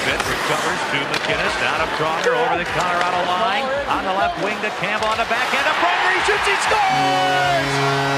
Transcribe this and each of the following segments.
Bit, recovers to MacInnis, down to Pronger, over the Colorado line, on the left wing to Campbell on the backhand to Pronger, he shoots, he scores!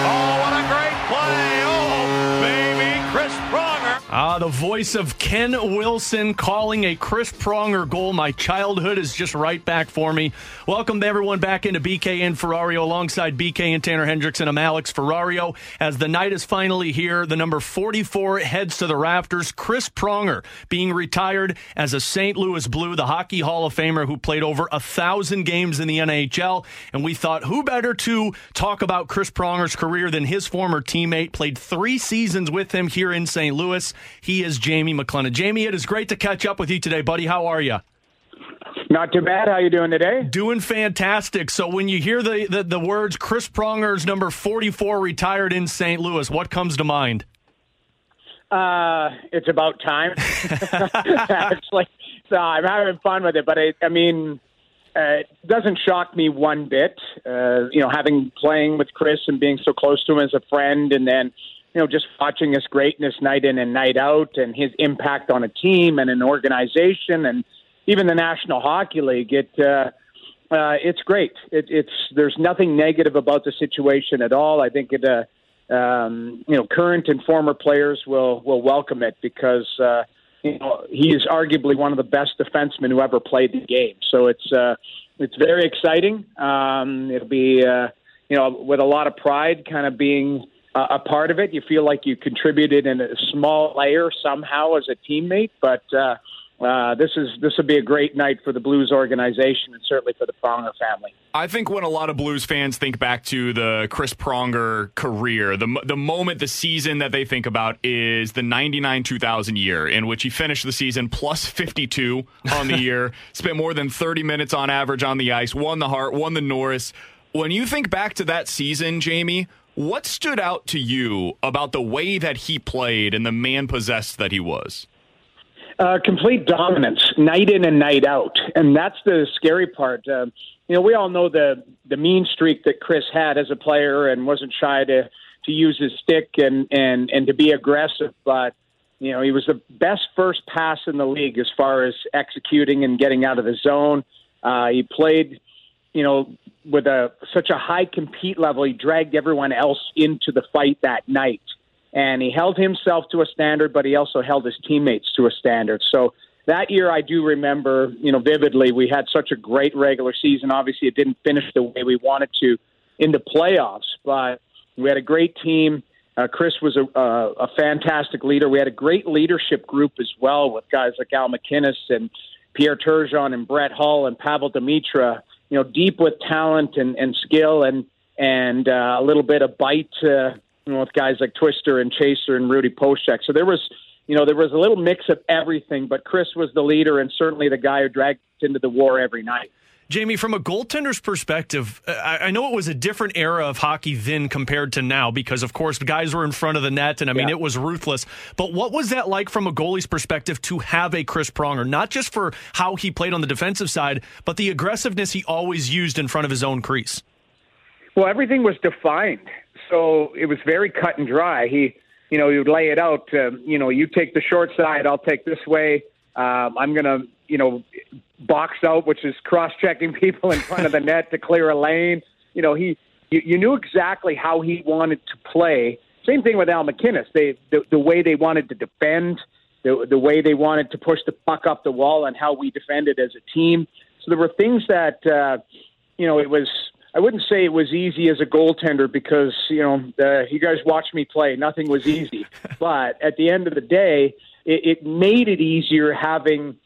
Oh, what a great play! Oh, baby, Chris Pronger! Ah, the voice of Ken Wilson calling a Chris Pronger goal. My childhood is just right back for me. Welcome everyone back into BK and Ferrario alongside BK and Tanner Hendrickson. I'm Alex Ferrario. As the night is finally here, the number 44 heads to the rafters. Chris Pronger being retired as a St. Louis Blue, the Hockey Hall of Famer who played over a thousand games in the NHL. And we thought, who better to talk about Chris Pronger's career than his former teammate? Played three seasons with him here in St. Louis. He is Jamie McLennan. Jamie, it is great to catch up with you today, buddy. How are you? Not too bad. How you doing today? Doing fantastic. So when you hear the, the, the words Chris Pronger's number 44 retired in St. Louis, what comes to mind? Uh, it's about time. Actually, so I'm having fun with it, but I, I mean, uh, it doesn't shock me one bit. Uh, you know, having playing with Chris and being so close to him as a friend, and then you know just watching his greatness night in and night out, and his impact on a team and an organization, and even the National Hockey League. It uh, uh, it's great. It, it's there's nothing negative about the situation at all. I think it. Uh, um, you know, current and former players will will welcome it because uh, you know he is arguably one of the best defensemen who ever played the game. So it's uh, it's very exciting. Um, it'll be uh, you know with a lot of pride, kind of being a, a part of it. You feel like you contributed in a small layer somehow as a teammate, but. Uh, uh, this is this would be a great night for the Blues organization and certainly for the Pronger family. I think when a lot of Blues fans think back to the Chris Pronger career, the the moment, the season that they think about is the 99-2000 year in which he finished the season plus 52 on the year, spent more than 30 minutes on average on the ice, won the Hart, won the Norris. When you think back to that season, Jamie, what stood out to you about the way that he played and the man possessed that he was? Uh, complete dominance, night in and night out, and that's the scary part. Uh, you know, we all know the the mean streak that Chris had as a player, and wasn't shy to to use his stick and and and to be aggressive. But you know, he was the best first pass in the league as far as executing and getting out of the zone. Uh, he played, you know, with a such a high compete level. He dragged everyone else into the fight that night and he held himself to a standard, but he also held his teammates to a standard. So that year, I do remember, you know, vividly. We had such a great regular season. Obviously, it didn't finish the way we wanted to in the playoffs, but we had a great team. Uh, Chris was a, a fantastic leader. We had a great leadership group as well with guys like Al MacInnis and Pierre Turgeon and Brett Hull and Pavel Demitra. You know, deep with talent and, and skill and and uh, a little bit of bite. Uh, you know, with guys like Twister and Chaser and Rudy Poeschek. So there was, you know, there was a little mix of everything, but Chris was the leader and certainly the guy who dragged into the war every night. Jamie, from a goaltender's perspective, I, I know it was a different era of hockey then compared to now because, of course, the guys were in front of the net, and I mean, yeah. it was ruthless. But what was that like from a goalie's perspective to have a Chris Pronger, not just for how he played on the defensive side, but the aggressiveness he always used in front of his own crease? Well, everything was defined, so it was very cut and dry. He, you know, he would lay it out. Uh, you know, you take the short side, I'll take this way. Um, I'm going to, you know, box out, which is cross-checking people in front of the net to clear a lane. You know, he you, you knew exactly how he wanted to play. Same thing with Al MacInnis. They the, the way they wanted to defend, the the way they wanted to push the puck up the wall, and how we defended as a team. So there were things that uh, you know it was. I wouldn't say it was easy as a goaltender because you know uh, you guys watched me play. Nothing was easy, but at the end of the day, it, it made it easier having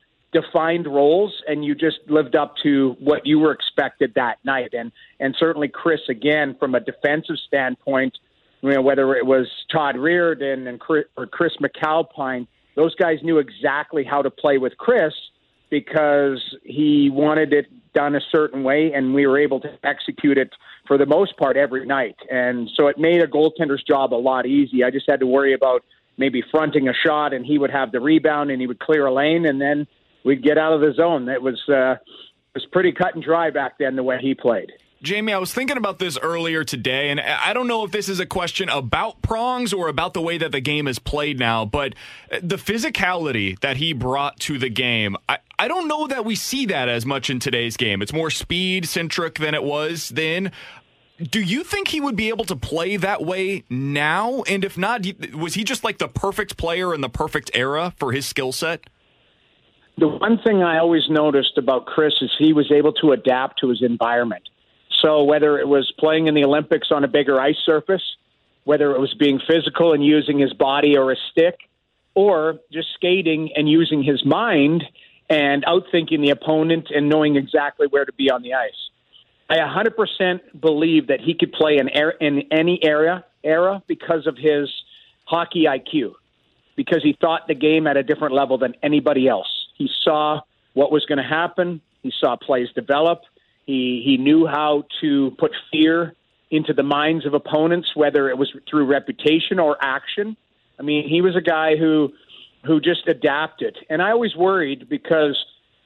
defined roles and you just lived up to what you were expected that night. And and certainly Chris again from a defensive standpoint you know whether it was Todd Reirden and Chris, or Chris McAlpine those guys knew exactly how to play with Chris because he wanted it done a certain way and we were able to execute it for the most part every night. And so it made a goaltender's job a lot easy. I just had to worry about maybe fronting a shot and he would have the rebound and he would clear a lane and then we'd get out of the zone. It was uh, it was pretty cut and dry back then the way he played. Jamie, I was thinking about this earlier today, and I don't know if this is a question about prongs or about the way that the game is played now, but the physicality that he brought to the game, I, I don't know that we see that as much in today's game. It's more speed centric than it was then. Do you think he would be able to play that way now? And if not, was he just like the perfect player in the perfect era for his skill set? The one thing I always noticed about Chris is he was able to adapt to his environment. So whether it was playing in the Olympics on a bigger ice surface, whether it was being physical and using his body or a stick, or just skating and using his mind and outthinking the opponent and knowing exactly where to be on the ice. I 100% believe that he could play in, in any area era because of his hockey IQ, because he thought the game at a different level than anybody else. He saw what was going to happen. He saw plays develop. He he knew how to put fear into the minds of opponents, whether it was through reputation or action. I mean, he was a guy who who just adapted, and I always worried because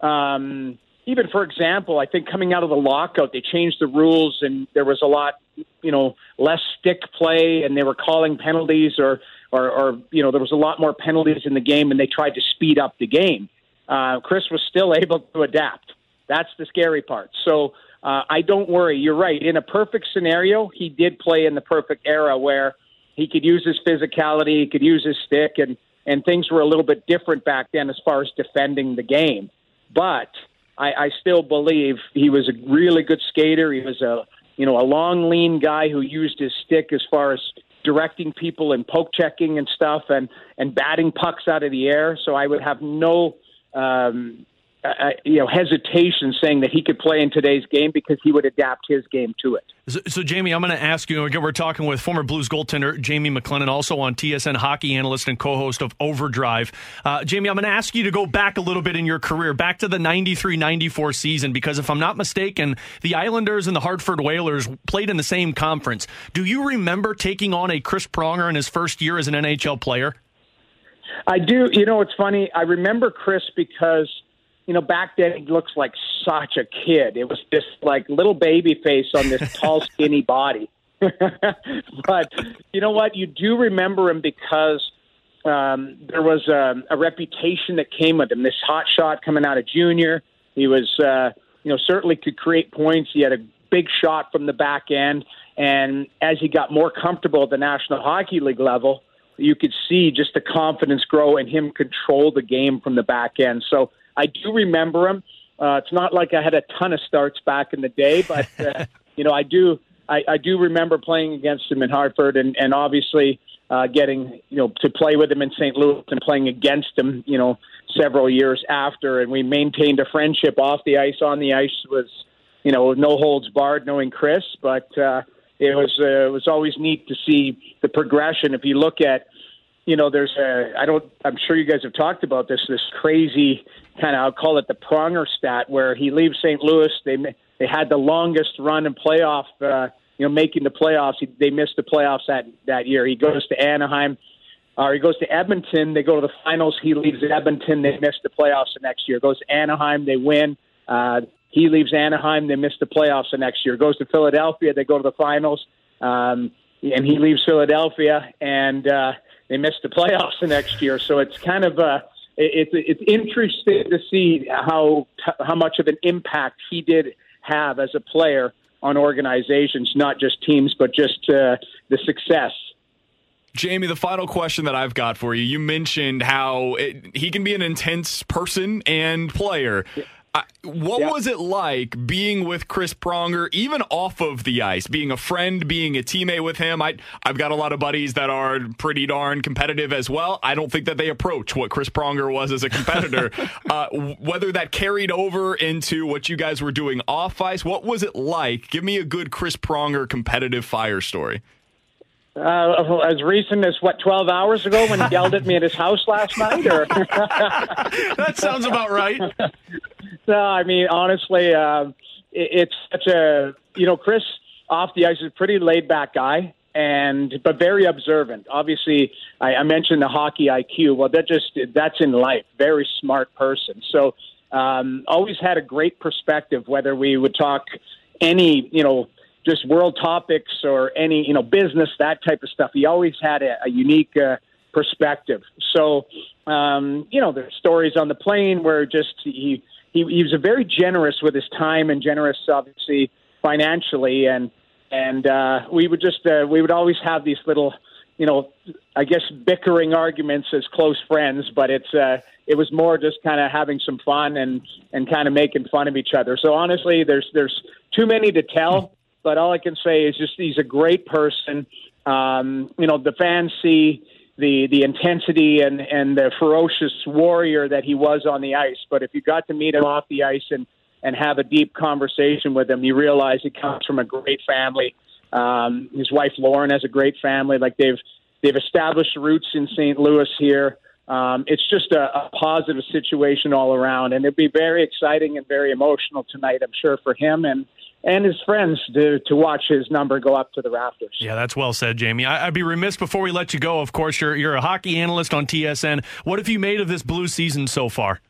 um, even for example, I think coming out of the lockout, they changed the rules, and there was a lot, you know, less stick play, and they were calling penalties, or or, or you know, there was a lot more penalties in the game, and they tried to speed up the game uh, Chris was still able to adapt. That's the scary part. So uh, I don't worry. You're right. In a perfect scenario, he did play in the perfect era where he could use his physicality, he could use his stick, and and things were a little bit different back then as far as defending the game. But I, I still believe he was a really good skater. He was a you know a long, lean guy who used his stick as far as directing people and poke checking and stuff, and and batting pucks out of the air. So I would have no um, uh, you know hesitation saying that he could play in today's game because he would adapt his game to it. So, so Jamie, I'm going to ask you. Again, we're talking with former Blues goaltender Jamie McLennan, also on TSN hockey analyst and co-host of Overdrive. Uh, Jamie, I'm going to ask you to go back a little bit in your career, back to the 93-94 season, because if I'm not mistaken, the Islanders and the Hartford Whalers played in the same conference. Do you remember taking on a Chris Pronger in his first year as an NHL player? I do. You know, it's funny. I remember Chris because, you know, back then he looks like such a kid. It was this like little baby face on this tall, skinny body. but you know what? You do remember him because um, there was a, a reputation that came with him. This hot shot coming out of junior. He was, uh, you know, certainly could create points. He had a big shot from the back end. And as he got more comfortable at the National Hockey League level, you could see just the confidence grow and him control the game from the back end. So I do remember him. Uh, it's not like I had a ton of starts back in the day, but uh, you know I do I, I do remember playing against him in Hartford, and, and obviously uh, getting you know to play with him in St. Louis and playing against him, you know, several years after, and we maintained a friendship off the ice. On the ice was you know no holds barred, knowing Chris, but. Uh, it was uh, it was always neat to see the progression. If you look at, you know, there's a I don't I'm sure you guys have talked about this this crazy kind of I'll call it the pronger stat where he leaves St. Louis. They they had the longest run in playoff. Uh, you know, making the playoffs. He, they missed the playoffs that that year. He goes to Anaheim. Or he goes to Edmonton. They go to the finals. He leaves Edmonton. They miss the playoffs the next year. Goes to Anaheim. They win. Uh, he leaves Anaheim. They miss the playoffs the next year. Goes to Philadelphia. They go to the finals. Um, and he leaves Philadelphia, and uh, they miss the playoffs the next year. So it's kind of a it's it's interesting to see how how much of an impact he did have as a player on organizations, not just teams, but just uh, the success. Jamie, the final question that I've got for you. You mentioned how it, he can be an intense person and player. Yeah. I, what yeah. was it like being with Chris Pronger, even off of the ice, being a friend, being a teammate with him? I, I've got a lot of buddies that are pretty darn competitive as well. I don't think that they approach what Chris Pronger was as a competitor. uh, whether that carried over into what you guys were doing off ice, what was it like? Give me a good Chris Pronger competitive fire story. Uh, as recent as what, 12 hours ago when he yelled at me at his house last night? Or that sounds about right. no, I mean honestly, uh, it, it's such a you know Chris off the ice is a pretty laid back guy and but very observant. Obviously, I, I mentioned the hockey IQ. Well, that just that's in life. Very smart person. So um, always had a great perspective. Whether we would talk any you know just world topics or any you know business that type of stuff. He always had a, a unique uh, perspective. So um, you know, there's stories on the plane where just he, he he was very generous with his time and generous, obviously financially, and and uh, we would just uh, we would always have these little you know I guess bickering arguments as close friends, but it's uh, it was more just kind of having some fun and and kind of making fun of each other. So honestly, there's there's too many to tell but all I can say is just he's a great person. Um, you know, the fans see the the intensity and and the ferocious warrior that he was on the ice. But if you got to meet him off the ice and and have a deep conversation with him, you realize he comes from a great family. Um, his wife Lauren has a great family. Like they've they've established roots in St. Louis here. Um, it's just a, a positive situation all around, and it'd be very exciting and very emotional tonight, I'm sure, for him and and his friends to, to watch his number go up to the rafters. Yeah, that's well said, Jamie. I, would be remiss before we let you go. Of course, you're you're a hockey analyst on TSN. What have you made of this blue season so far?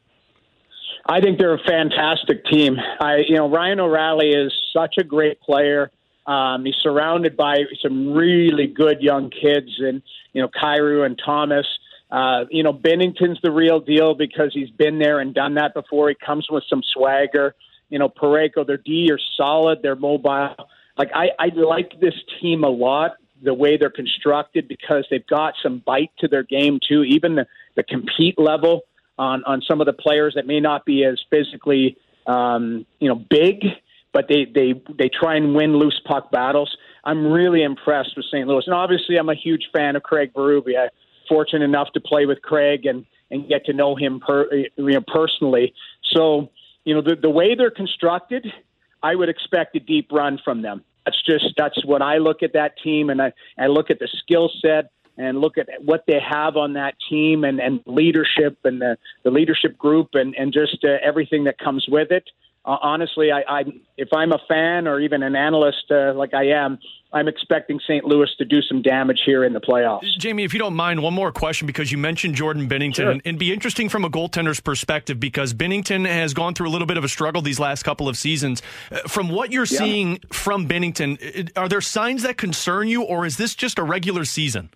I think they're a fantastic team. I, you know, Ryan O'Reilly is such a great player. Um, he's surrounded by some really good young kids, and you know, Kyrou and Thomas. Uh, you know, Binnington's the real deal because he's been there and done that before. He comes with some swagger you know, Parayko, their D are solid, they're mobile. Like I, I like this team a lot, the way they're constructed because they've got some bite to their game too. Even the, the compete level on on some of the players that may not be as physically, um, you know, big, but they they they try and win loose puck battles. I'm really impressed with St. Louis, and obviously I'm a huge fan of Craig Berube. I fortunate enough to play with Craig and and get to know him per, you know, personally. So you know, the, the way they're constructed, I would expect a deep run from them. That's just that's what I look at that team, and I, I look at the skill set and look at what they have on that team and, and leadership and the, the leadership group and, and just uh, everything that comes with it uh, honestly, I, I if I'm a fan or even an analyst uh, like I am, I'm expecting St. Louis to do some damage here in the playoffs. Jamie, if you don't mind, one more question because you mentioned Jordan Binnington. Sure. And it'd be interesting from a goaltender's perspective because Binnington has gone through a little bit of a struggle these last couple of seasons. Uh, from what you're yeah. seeing from Binnington, are there signs that concern you, or is this just a regular season?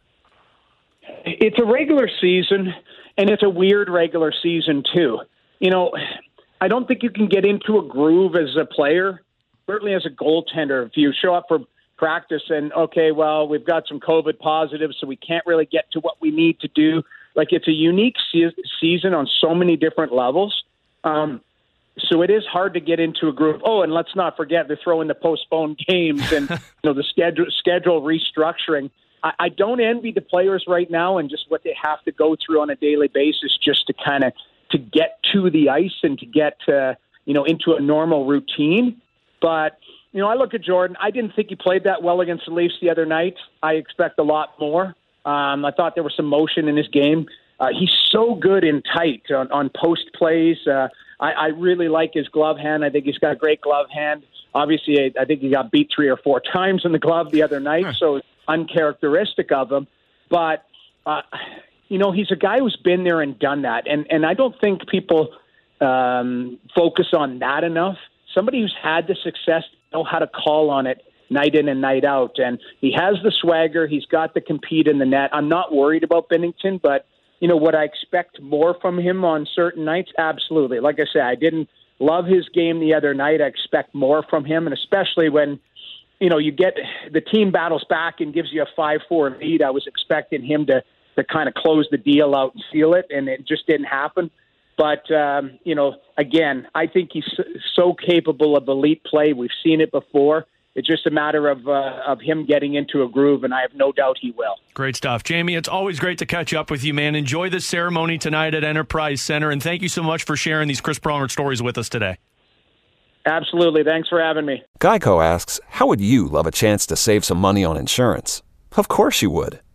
It's a regular season, and it's a weird regular season, too. You know, I don't think you can get into a groove as a player, certainly as a goaltender. If you show up for practice and okay, well, we've got some COVID positives, so we can't really get to what we need to do. Like it's a unique se- season on so many different levels. Um, so it is hard to get into a groove. Oh, and let's not forget they throw in the postponed games and you know the schedule schedule restructuring. I, I don't envy the players right now and just what they have to go through on a daily basis just to kind of to get to the ice and to get uh, you know into a normal routine. But you know, I look at Jordan. I didn't think he played that well against the Leafs the other night. I expect a lot more. Um, I thought there was some motion in his game. Uh, he's so good in tight on, on post plays. Uh, I, I really like his glove hand. I think he's got a great glove hand. Obviously, I, I think he got beat three or four times in the glove the other night, so it's uncharacteristic of him. But uh, you know, he's a guy who's been there and done that, and and I don't think people um, focus on that enough. Somebody who's had the success know how to call on it night in and night out, and he has the swagger. He's got the compete in the net. I'm not worried about Binnington, but you know, what I expect more from him on certain nights? Absolutely. Like I said, I didn't love his game the other night. I expect more from him, and especially when you know you get the team battles back and gives you a five-four lead. I was expecting him to to kind of close the deal out and seal it, and it just didn't happen. But um, you know, again, I think he's so capable of elite play. We've seen it before. It's just a matter of uh, of him getting into a groove, and I have no doubt he will. Great stuff, Jamie. It's always great to catch up with you, man. Enjoy the ceremony tonight at Enterprise Center, and thank you so much for sharing these Chris Pronger stories with us today. Absolutely. Thanks for having me. Geico asks, "How would you love a chance to save some money on insurance?" Of course you would.